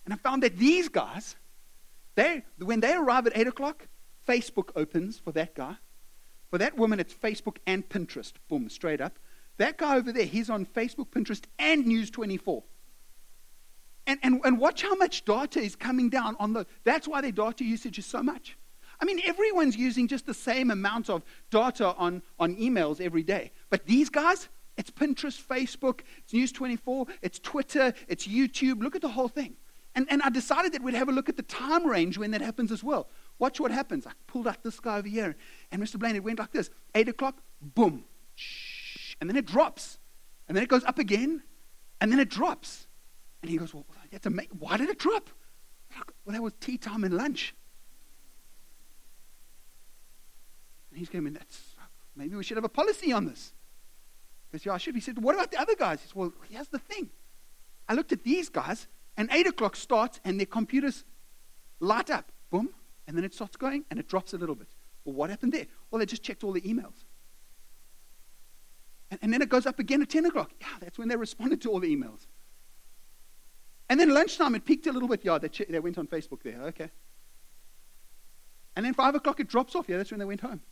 and I found that these guys, they, when they arrive at 8 o'clock, Facebook opens for that guy. For that woman, it's Facebook and Pinterest. Boom, straight up. That guy over there, he's on Facebook, Pinterest, and News 24. And, and, and watch how much data is coming down on the. That's why their data usage is so much. I mean, everyone's using just the same amount of data on, on emails every day. But these guys, it's Pinterest, Facebook, it's News 24, it's Twitter, it's YouTube. Look at the whole thing. And, and I decided that we'd have a look at the time range when that happens as well. Watch what happens. I pulled out this guy over here, and Mr. Blaine, it went like this 8 o'clock, boom, shh, and then it drops. And then it goes up again, and then it drops. And he goes, Well, why did it drop? Well, that was tea time and lunch. And he's going, That's maybe we should have a policy on this. Because yeah, I should. He said, What about the other guys? He said, Well, here's the thing. I looked at these guys, and 8 o'clock starts, and their computers light up. Boom. And then it starts going, and it drops a little bit. Well, what happened there? Well, they just checked all the emails. And, and then it goes up again at 10 o'clock. Yeah, that's when they responded to all the emails. And then lunchtime, it peaked a little bit. Yeah, they, they went on Facebook there. Okay. And then 5 o'clock, it drops off. Yeah, that's when they went home.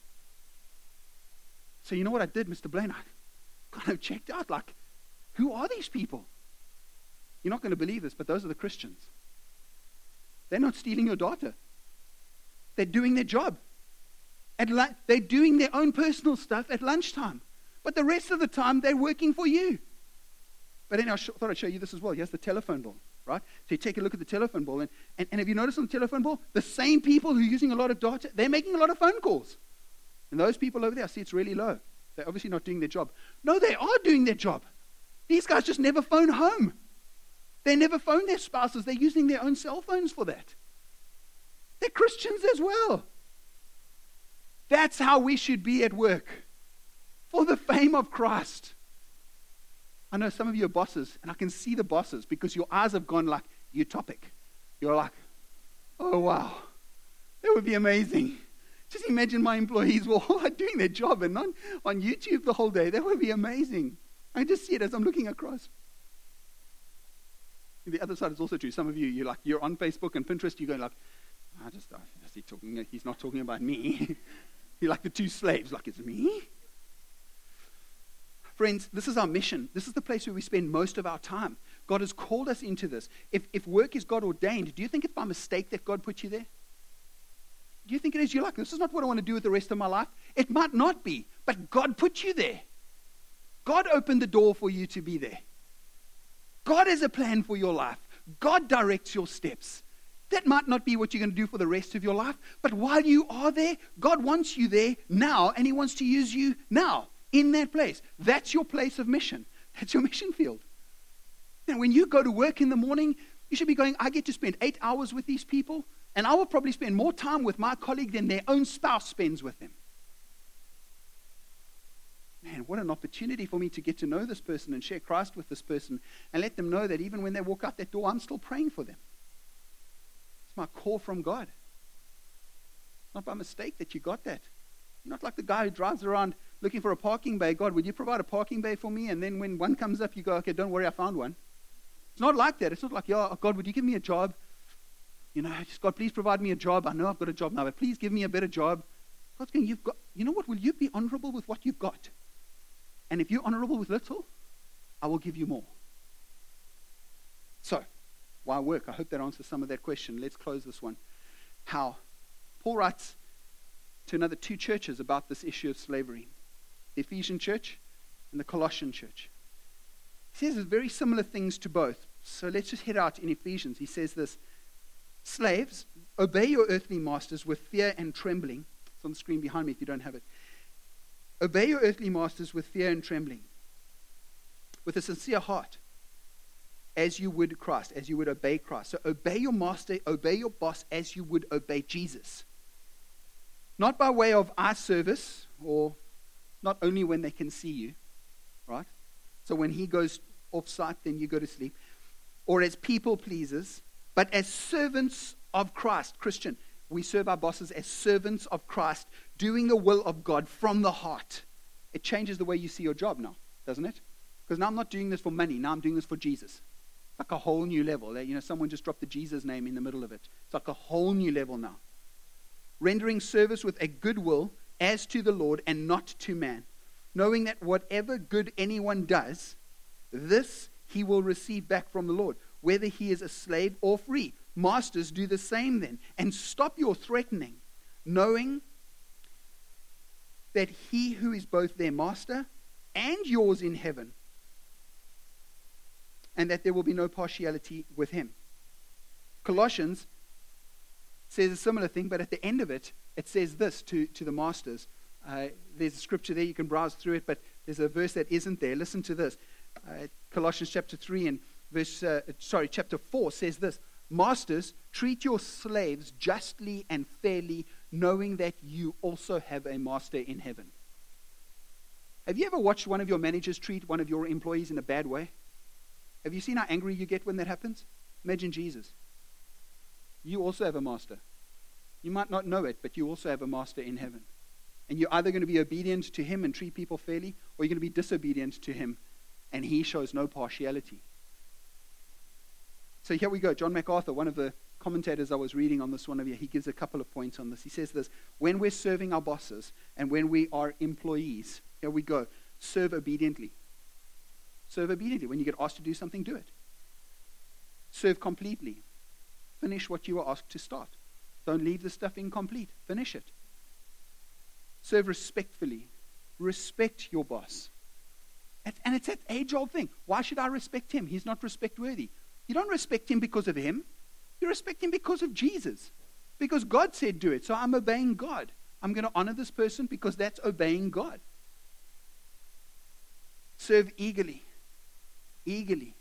So you know what I did, Mr. Blaine? I kind of checked out, like, who are these people? You're not going to believe this, but those are the Christians. They're not stealing your data. They're doing their job. They're doing their own personal stuff at lunchtime. But the rest of the time, they're working for you. But then I sh- thought I'd show you this as well. Here's the telephone bill, right? So you take a look at the telephone bill, and, and, and have you noticed on the telephone bill, the same people who are using a lot of data, they're making a lot of phone calls. And those people over there, I see it's really low. They're obviously not doing their job. No, they are doing their job. These guys just never phone home. They never phone their spouses. They're using their own cell phones for that. They're Christians as well. That's how we should be at work for the fame of Christ. I know some of you are bosses, and I can see the bosses because your eyes have gone like utopic. You're like, oh, wow, that would be amazing. Just imagine my employees were all doing their job and on, on YouTube the whole day. That would be amazing. I just see it as I'm looking across. The other side is also true. Some of you, you're like, you're on Facebook and Pinterest, you're going like, I just, I just he talking, he's not talking about me. you're like the two slaves, like, it's me? Friends, this is our mission. This is the place where we spend most of our time. God has called us into this. If, if work is God ordained, do you think it's by mistake that God put you there? Do you think it is? You're like, this is not what I want to do with the rest of my life. It might not be, but God put you there. God opened the door for you to be there. God has a plan for your life. God directs your steps. That might not be what you're going to do for the rest of your life, but while you are there, God wants you there now, and He wants to use you now in that place. That's your place of mission. That's your mission field. Now, when you go to work in the morning, you should be going, I get to spend eight hours with these people, and I will probably spend more time with my colleague than their own spouse spends with them. Man, what an opportunity for me to get to know this person and share Christ with this person and let them know that even when they walk out that door, I'm still praying for them. It's my call from God. Not by mistake that you got that. You're not like the guy who drives around looking for a parking bay. God, would you provide a parking bay for me? And then when one comes up, you go, okay, don't worry, I found one. It's not like that. It's not like, yeah, oh, God, would you give me a job? You know, just God, please provide me a job. I know I've got a job now, but please give me a better job. God's going, you've got, you know what? Will you be honorable with what you've got? And if you're honorable with little, I will give you more. So, why work? I hope that answers some of that question. Let's close this one. How? Paul writes to another two churches about this issue of slavery the Ephesian church and the Colossian church. He says very similar things to both. So let's just head out in Ephesians. He says this Slaves, obey your earthly masters with fear and trembling. It's on the screen behind me if you don't have it. Obey your earthly masters with fear and trembling, with a sincere heart, as you would Christ, as you would obey Christ. So obey your master, obey your boss as you would obey Jesus. Not by way of eye service or not only when they can see you, right? So when he goes off site, then you go to sleep. Or as people pleasers, but as servants of Christ. Christian, we serve our bosses as servants of Christ, doing the will of God from the heart. It changes the way you see your job now, doesn't it? Because now I'm not doing this for money, now I'm doing this for Jesus. Like a whole new level. Eh? You know, someone just dropped the Jesus name in the middle of it. It's like a whole new level now. Rendering service with a good will as to the Lord and not to man, knowing that whatever good anyone does, this he will receive back from the Lord, whether he is a slave or free. Masters, do the same then, and stop your threatening, knowing that he who is both their master and yours in heaven, and that there will be no partiality with him. Colossians says a similar thing, but at the end of it, it says this to, to the masters. Uh, there's a scripture there, you can browse through it, but there's a verse that isn't there. Listen to this. Uh, Colossians chapter 3 and verse, uh, sorry, chapter 4 says this Masters, treat your slaves justly and fairly, knowing that you also have a master in heaven. Have you ever watched one of your managers treat one of your employees in a bad way? Have you seen how angry you get when that happens? Imagine Jesus. You also have a master. You might not know it, but you also have a master in heaven. And you're either going to be obedient to him and treat people fairly, or you're going to be disobedient to him, and he shows no partiality. So here we go. John MacArthur, one of the commentators I was reading on this one of you, he gives a couple of points on this. He says this When we're serving our bosses and when we are employees, here we go, serve obediently. Serve obediently. When you get asked to do something, do it. Serve completely. Finish what you were asked to start. Don't leave the stuff incomplete. Finish it. Serve respectfully. Respect your boss. And it's that age old thing. Why should I respect him? He's not respect worthy. You don't respect him because of him, you respect him because of Jesus. Because God said do it. So I'm obeying God. I'm going to honor this person because that's obeying God. Serve eagerly. Eagerly.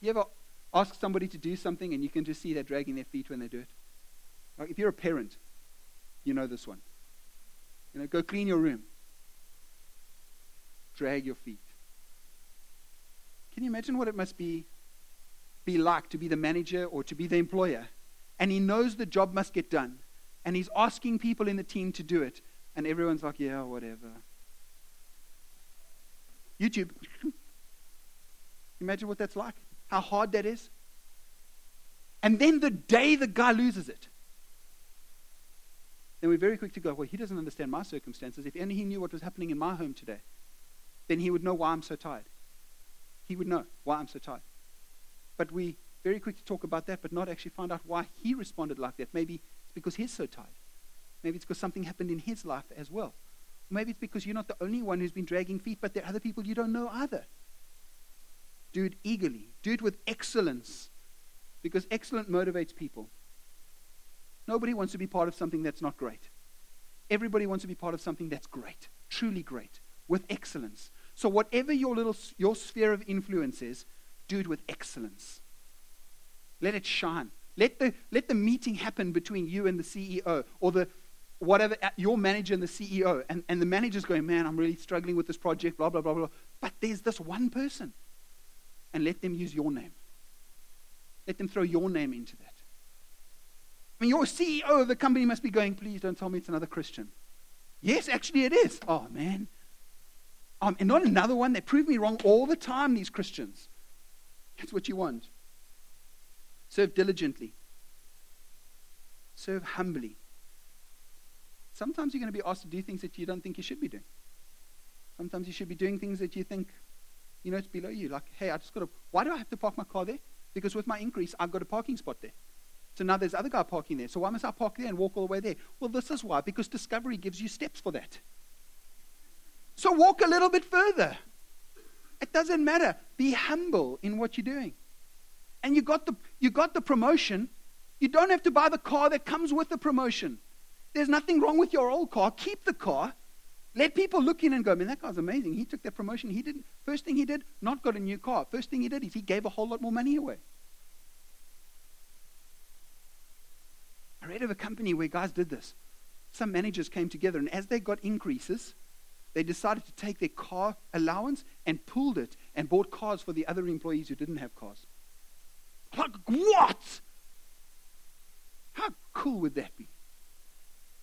You ever ask somebody to do something and you can just see they're dragging their feet when they do it? Like if you're a parent, you know this one. You know, go clean your room. Drag your feet. Can you imagine what it must be be like to be the manager or to be the employer? And he knows the job must get done. And he's asking people in the team to do it. And everyone's like, yeah, whatever. YouTube. Imagine what that's like. How hard that is. And then the day the guy loses it, then we're very quick to go, well, he doesn't understand my circumstances. If only he knew what was happening in my home today, then he would know why I'm so tired. He would know why I'm so tired. But we very quick to talk about that, but not actually find out why he responded like that. Maybe it's because he's so tired. Maybe it's because something happened in his life as well. Maybe it's because you're not the only one who's been dragging feet, but there are other people you don't know either. Do it eagerly. Do it with excellence. Because excellence motivates people. Nobody wants to be part of something that's not great. Everybody wants to be part of something that's great, truly great, with excellence. So whatever your little your sphere of influence is, do it with excellence. Let it shine. Let the let the meeting happen between you and the CEO or the whatever uh, your manager and the CEO and, and the manager's going, Man, I'm really struggling with this project, blah, blah, blah, blah. But there's this one person and let them use your name. Let them throw your name into that. I mean, your CEO of the company must be going, please don't tell me it's another Christian. Yes, actually it is. Oh, man. Um, and not another one. They prove me wrong all the time, these Christians. That's what you want. Serve diligently. Serve humbly. Sometimes you're going to be asked to do things that you don't think you should be doing. Sometimes you should be doing things that you think you know, it's below you. Like, hey, I just got to, why do I have to park my car there? Because with my increase, I've got a parking spot there. So now there's other guy parking there. So why must I park there and walk all the way there? Well, this is why, because Discovery gives you steps for that. So walk a little bit further. It doesn't matter. Be humble in what you're doing. And you got the, you got the promotion. You don't have to buy the car that comes with the promotion. There's nothing wrong with your old car. Keep the car. Let people look in and go, man, that guy's amazing. He took that promotion. He didn't. First thing he did, not got a new car. First thing he did is he gave a whole lot more money away. I read of a company where guys did this. Some managers came together, and as they got increases, they decided to take their car allowance and pooled it and bought cars for the other employees who didn't have cars. Like, what? How cool would that be?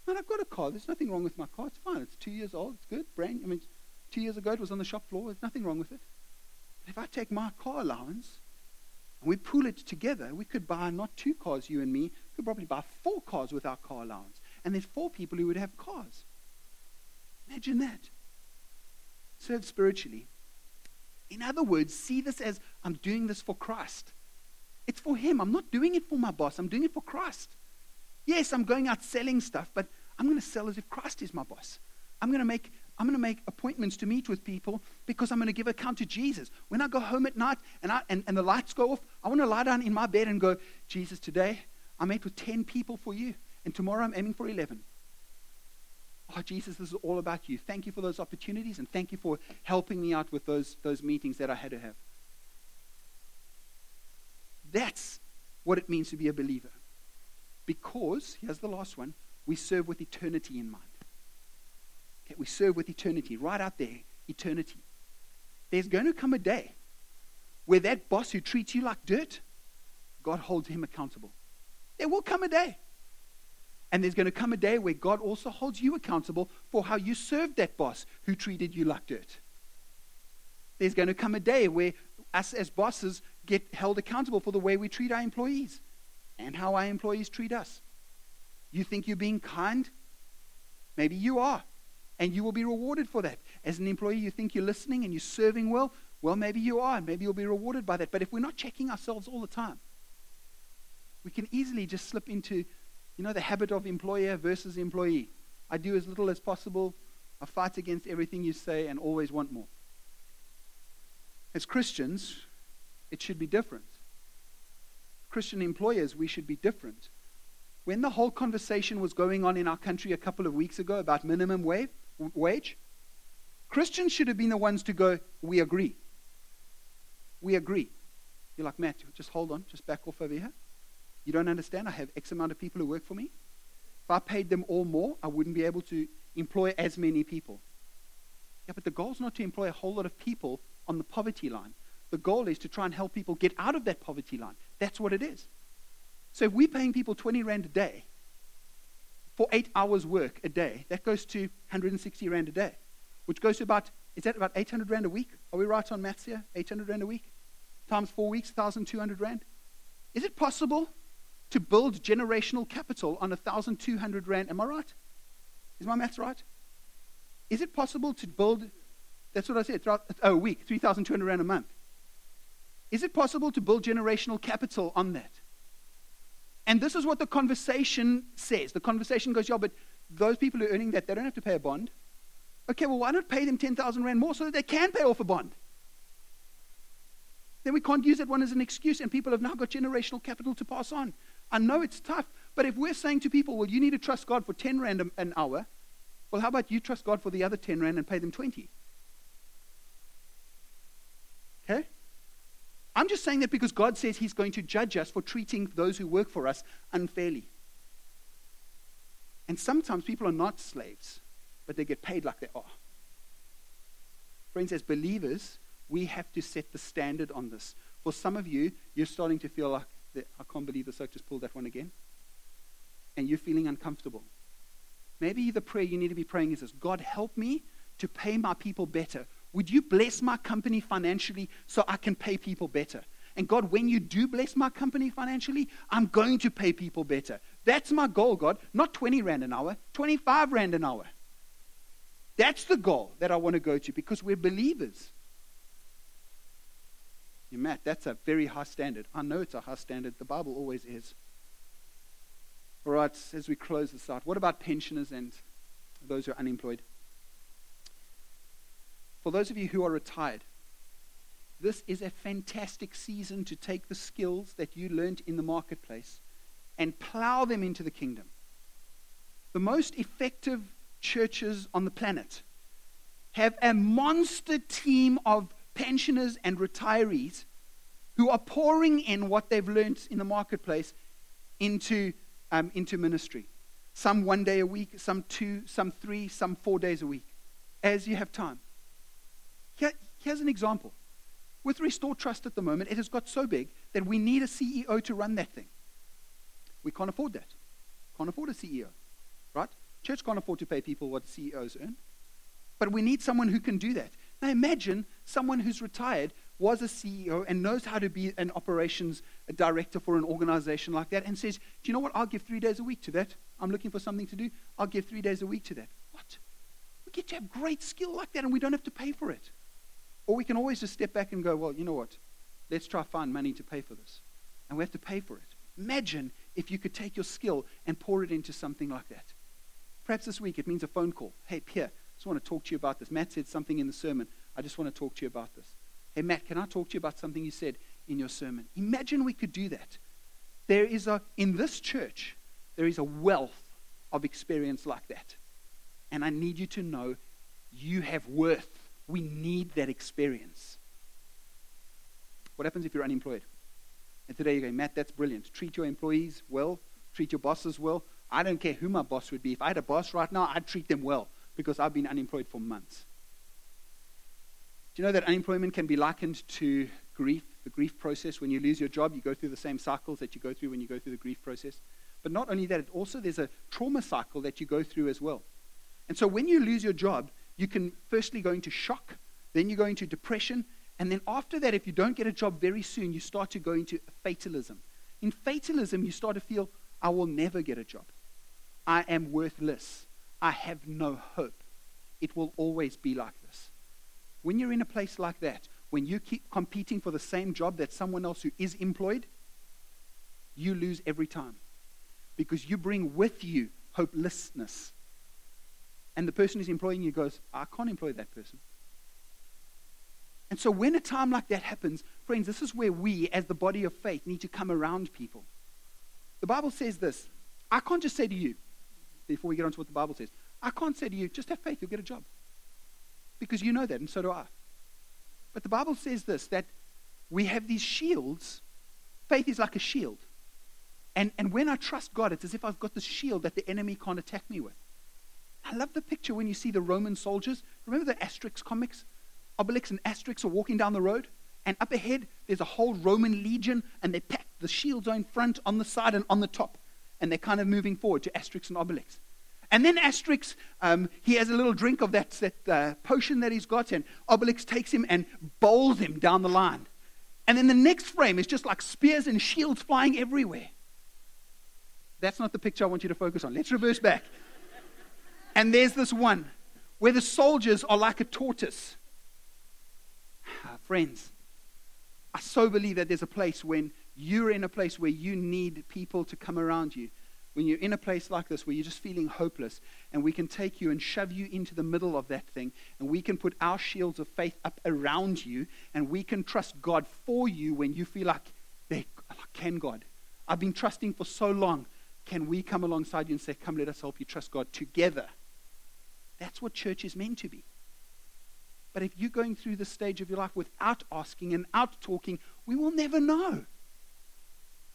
Man, I've got a car. There's nothing wrong with my car. It's fine. It's two years old. It's good. Brand. I mean, two years ago it was on the shop floor. There's nothing wrong with it. But if I take my car allowance and we pool it together, we could buy not two cars, you and me. We could probably buy four cars with our car allowance. And there's four people who would have cars. Imagine that. Serve spiritually. In other words, see this as I'm doing this for Christ. It's for Him. I'm not doing it for my boss. I'm doing it for Christ. Yes, I'm going out selling stuff, but I'm going to sell as if Christ is my boss. I'm going to make I'm going to make appointments to meet with people because I'm going to give account to Jesus. When I go home at night and, I, and, and the lights go off, I want to lie down in my bed and go, Jesus, today I met with 10 people for you, and tomorrow I'm aiming for 11. Oh, Jesus, this is all about you. Thank you for those opportunities, and thank you for helping me out with those, those meetings that I had to have. That's what it means to be a believer. Because, here's the last one, we serve with eternity in mind. Okay, we serve with eternity, right out there, eternity. There's going to come a day where that boss who treats you like dirt, God holds him accountable. There will come a day. And there's going to come a day where God also holds you accountable for how you served that boss who treated you like dirt. There's going to come a day where us as bosses get held accountable for the way we treat our employees and how our employees treat us. You think you're being kind? Maybe you are. And you will be rewarded for that. As an employee, you think you're listening and you're serving well. Well, maybe you are. and Maybe you'll be rewarded by that. But if we're not checking ourselves all the time, we can easily just slip into, you know, the habit of employer versus employee. I do as little as possible. I fight against everything you say and always want more. As Christians, it should be different. Christian employers, we should be different. When the whole conversation was going on in our country a couple of weeks ago about minimum wage, Christians should have been the ones to go, We agree. We agree. You're like, Matt, just hold on, just back off over here. You don't understand? I have X amount of people who work for me. If I paid them all more, I wouldn't be able to employ as many people. Yeah, but the goal is not to employ a whole lot of people on the poverty line. The goal is to try and help people get out of that poverty line. That's what it is. So if we're paying people 20 Rand a day for eight hours work a day, that goes to 160 Rand a day, which goes to about, is that about 800 Rand a week? Are we right on maths here? 800 Rand a week? Times four weeks, 1,200 Rand? Is it possible to build generational capital on 1,200 Rand? Am I right? Is my maths right? Is it possible to build, that's what I said, oh, a week, 3,200 Rand a month? Is it possible to build generational capital on that? And this is what the conversation says. The conversation goes, yeah, but those people who are earning that, they don't have to pay a bond. Okay, well, why not pay them 10,000 Rand more so that they can pay off a bond? Then we can't use that one as an excuse, and people have now got generational capital to pass on. I know it's tough, but if we're saying to people, well, you need to trust God for 10 Rand an hour, well, how about you trust God for the other 10 Rand and pay them 20? Okay? I'm just saying that because God says He's going to judge us for treating those who work for us unfairly. And sometimes people are not slaves, but they get paid like they are. Friends, as believers, we have to set the standard on this. For some of you, you're starting to feel like, I can't believe this, I just pulled that one again. And you're feeling uncomfortable. Maybe the prayer you need to be praying is this God, help me to pay my people better would you bless my company financially so I can pay people better? And God, when you do bless my company financially, I'm going to pay people better. That's my goal, God. Not 20 Rand an hour, 25 Rand an hour. That's the goal that I want to go to because we're believers. Matt, that's a very high standard. I know it's a high standard. The Bible always is. All right, as we close this out, what about pensioners and those who are unemployed? For those of you who are retired, this is a fantastic season to take the skills that you learned in the marketplace and plow them into the kingdom. The most effective churches on the planet have a monster team of pensioners and retirees who are pouring in what they've learned in the marketplace into, um, into ministry. Some one day a week, some two, some three, some four days a week, as you have time. Here, here's an example. With Restore Trust at the moment, it has got so big that we need a CEO to run that thing. We can't afford that. Can't afford a CEO, right? Church can't afford to pay people what CEOs earn. But we need someone who can do that. Now imagine someone who's retired was a CEO and knows how to be an operations director for an organization like that and says, Do you know what? I'll give three days a week to that. I'm looking for something to do. I'll give three days a week to that. What? We get to have great skill like that and we don't have to pay for it. Or we can always just step back and go, well, you know what? Let's try find money to pay for this. And we have to pay for it. Imagine if you could take your skill and pour it into something like that. Perhaps this week it means a phone call. Hey, Pierre, I just want to talk to you about this. Matt said something in the sermon. I just want to talk to you about this. Hey, Matt, can I talk to you about something you said in your sermon? Imagine we could do that. There is a, in this church, there is a wealth of experience like that. And I need you to know you have worth. We need that experience. What happens if you're unemployed? And today you're going, Matt, that's brilliant. Treat your employees well, treat your bosses well. I don't care who my boss would be. If I had a boss right now, I'd treat them well because I've been unemployed for months. Do you know that unemployment can be likened to grief, the grief process? When you lose your job, you go through the same cycles that you go through when you go through the grief process. But not only that, also there's a trauma cycle that you go through as well. And so when you lose your job, you can firstly go into shock, then you go into depression, and then after that, if you don't get a job very soon, you start to go into fatalism. In fatalism, you start to feel, I will never get a job. I am worthless. I have no hope. It will always be like this. When you're in a place like that, when you keep competing for the same job that someone else who is employed, you lose every time because you bring with you hopelessness. And the person who's employing you goes, I can't employ that person. And so, when a time like that happens, friends, this is where we, as the body of faith, need to come around people. The Bible says this I can't just say to you, before we get on to what the Bible says, I can't say to you, just have faith, you'll get a job. Because you know that, and so do I. But the Bible says this that we have these shields. Faith is like a shield. And, and when I trust God, it's as if I've got this shield that the enemy can't attack me with. I love the picture when you see the Roman soldiers. Remember the Asterix comics? Obelix and Asterix are walking down the road, and up ahead there's a whole Roman legion, and they pack the shields on front, on the side, and on the top. And they're kind of moving forward to Asterix and Obelix. And then Asterix, um, he has a little drink of that, that uh, potion that he's got, and Obelix takes him and bowls him down the line. And then the next frame is just like spears and shields flying everywhere. That's not the picture I want you to focus on. Let's reverse back. And there's this one where the soldiers are like a tortoise. Ah, friends, I so believe that there's a place when you're in a place where you need people to come around you when you're in a place like this where you're just feeling hopeless, and we can take you and shove you into the middle of that thing, and we can put our shields of faith up around you, and we can trust God for you when you feel like, can God? I've been trusting for so long. Can we come alongside you and say, Come, let us help you trust God together? That's what church is meant to be. But if you're going through the stage of your life without asking and out talking, we will never know.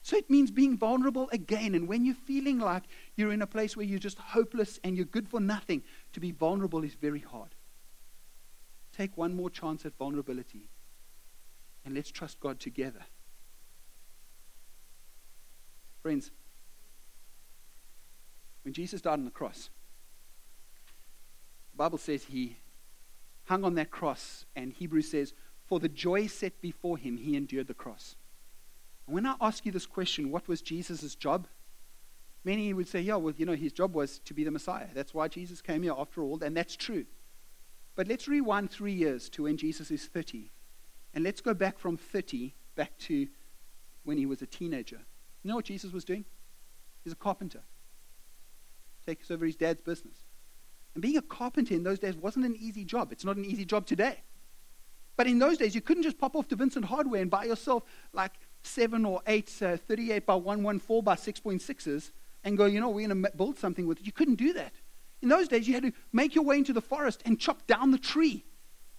So it means being vulnerable again. And when you're feeling like you're in a place where you're just hopeless and you're good for nothing, to be vulnerable is very hard. Take one more chance at vulnerability and let's trust God together. Friends, when Jesus died on the cross, Bible says he hung on that cross, and Hebrews says, For the joy set before him, he endured the cross. And when I ask you this question, what was Jesus' job? Many would say, yeah, well, you know, his job was to be the Messiah. That's why Jesus came here after all, and that's true. But let's rewind three years to when Jesus is 30. And let's go back from 30 back to when he was a teenager. You know what Jesus was doing? He's a carpenter. Takes over his dad's business. And being a carpenter in those days wasn't an easy job. It's not an easy job today. But in those days, you couldn't just pop off to Vincent Hardware and buy yourself like seven or eight uh, 38 by 114 by 6.6s and go, you know, we're going to build something with it. You couldn't do that. In those days, you had to make your way into the forest and chop down the tree.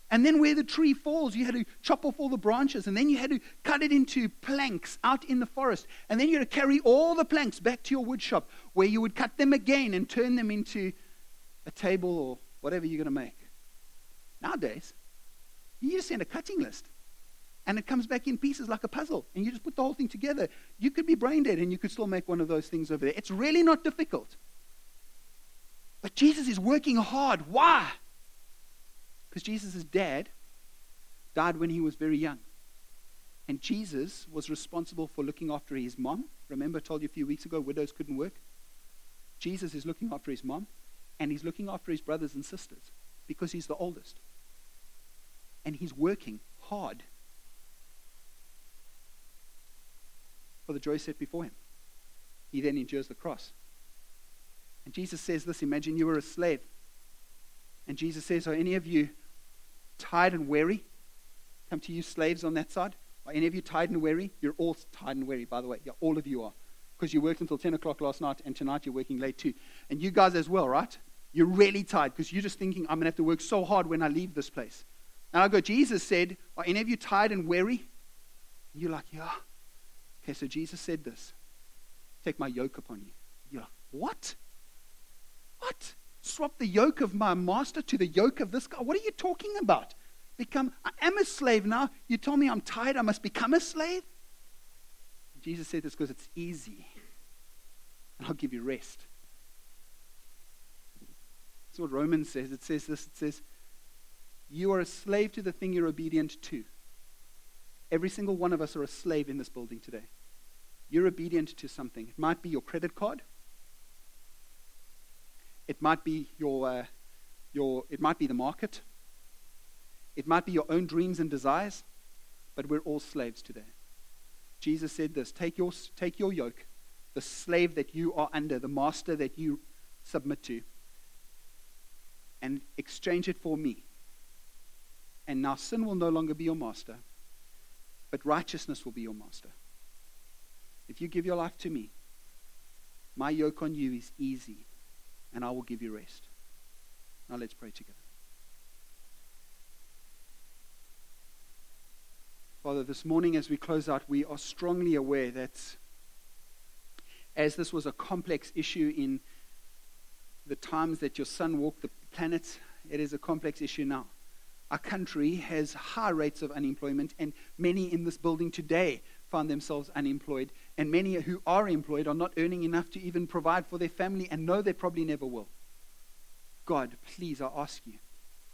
And then where the tree falls, you had to chop off all the branches. And then you had to cut it into planks out in the forest. And then you had to carry all the planks back to your wood shop where you would cut them again and turn them into a table or whatever you're going to make. Nowadays, you just send a cutting list and it comes back in pieces like a puzzle, and you just put the whole thing together. You could be brain dead and you could still make one of those things over there. It's really not difficult. But Jesus is working hard. Why? Because Jesus' dad died when he was very young. And Jesus was responsible for looking after his mom. Remember, I told you a few weeks ago, widows couldn't work? Jesus is looking after his mom, and he's looking after his brothers and sisters because he's the oldest. And he's working hard for the joy set before him. He then endures the cross. And Jesus says this imagine you were a slave. And Jesus says, Are any of you tired and weary? Come to you, slaves on that side. Are any of you tired and weary? You're all tired and weary, by the way. Yeah, all of you are. Because you worked until 10 o'clock last night, and tonight you're working late too. And you guys as well, right? You're really tired because you're just thinking, I'm going to have to work so hard when I leave this place. And I go, Jesus said, Are any of you tired and weary? And you're like, Yeah. Okay, so Jesus said this Take my yoke upon you. You're like, What? What? Swap the yoke of my master to the yoke of this guy? What are you talking about? Become, I am a slave now. You told me I'm tired, I must become a slave? Jesus said this because it's easy. And I'll give you rest. That's what Romans says. It says this it says, You are a slave to the thing you're obedient to. Every single one of us are a slave in this building today. You're obedient to something. It might be your credit card. It might be your, uh, your it might be the market. It might be your own dreams and desires, but we're all slaves today. Jesus said this take your, take your yoke, the slave that you are under, the master that you submit to, and exchange it for me. And now sin will no longer be your master, but righteousness will be your master. If you give your life to me, my yoke on you is easy, and I will give you rest. Now let's pray together. Father, this morning as we close out, we are strongly aware that as this was a complex issue in the times that your son walked the planet, it is a complex issue now. Our country has high rates of unemployment, and many in this building today find themselves unemployed. And many who are employed are not earning enough to even provide for their family and know they probably never will. God, please, I ask you,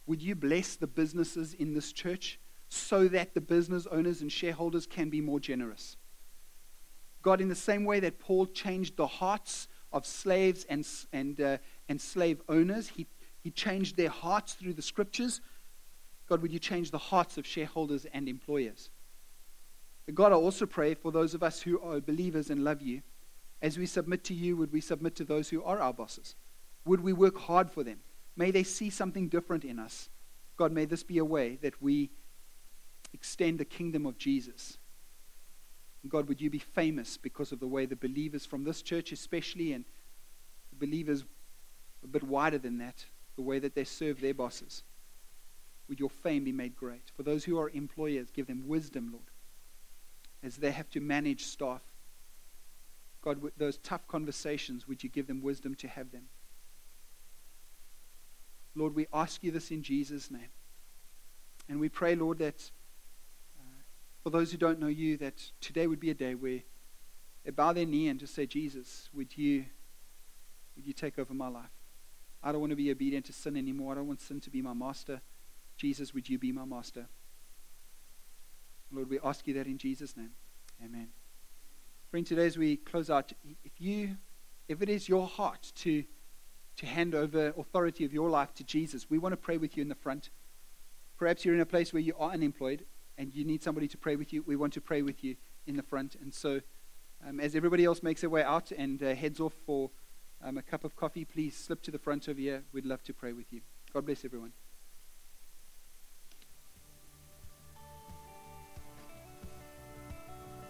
would you bless the businesses in this church so that the business owners and shareholders can be more generous? God, in the same way that Paul changed the hearts of slaves and, and, uh, and slave owners, he, he changed their hearts through the scriptures. God, would you change the hearts of shareholders and employers? God, I also pray for those of us who are believers and love you. As we submit to you, would we submit to those who are our bosses? Would we work hard for them? May they see something different in us. God, may this be a way that we extend the kingdom of Jesus. God, would you be famous because of the way the believers from this church, especially, and believers a bit wider than that, the way that they serve their bosses, would your fame be made great? For those who are employers, give them wisdom, Lord as they have to manage staff. God, those tough conversations, would you give them wisdom to have them? Lord, we ask you this in Jesus' name. And we pray, Lord, that for those who don't know you, that today would be a day where they bow their knee and just say, Jesus, would you, would you take over my life? I don't want to be obedient to sin anymore. I don't want sin to be my master. Jesus, would you be my master? Lord, we ask you that in Jesus' name. Amen. Friend, today as we close out, if you, if it is your heart to, to hand over authority of your life to Jesus, we want to pray with you in the front. Perhaps you're in a place where you are unemployed and you need somebody to pray with you. We want to pray with you in the front. And so, um, as everybody else makes their way out and uh, heads off for um, a cup of coffee, please slip to the front over here. We'd love to pray with you. God bless everyone.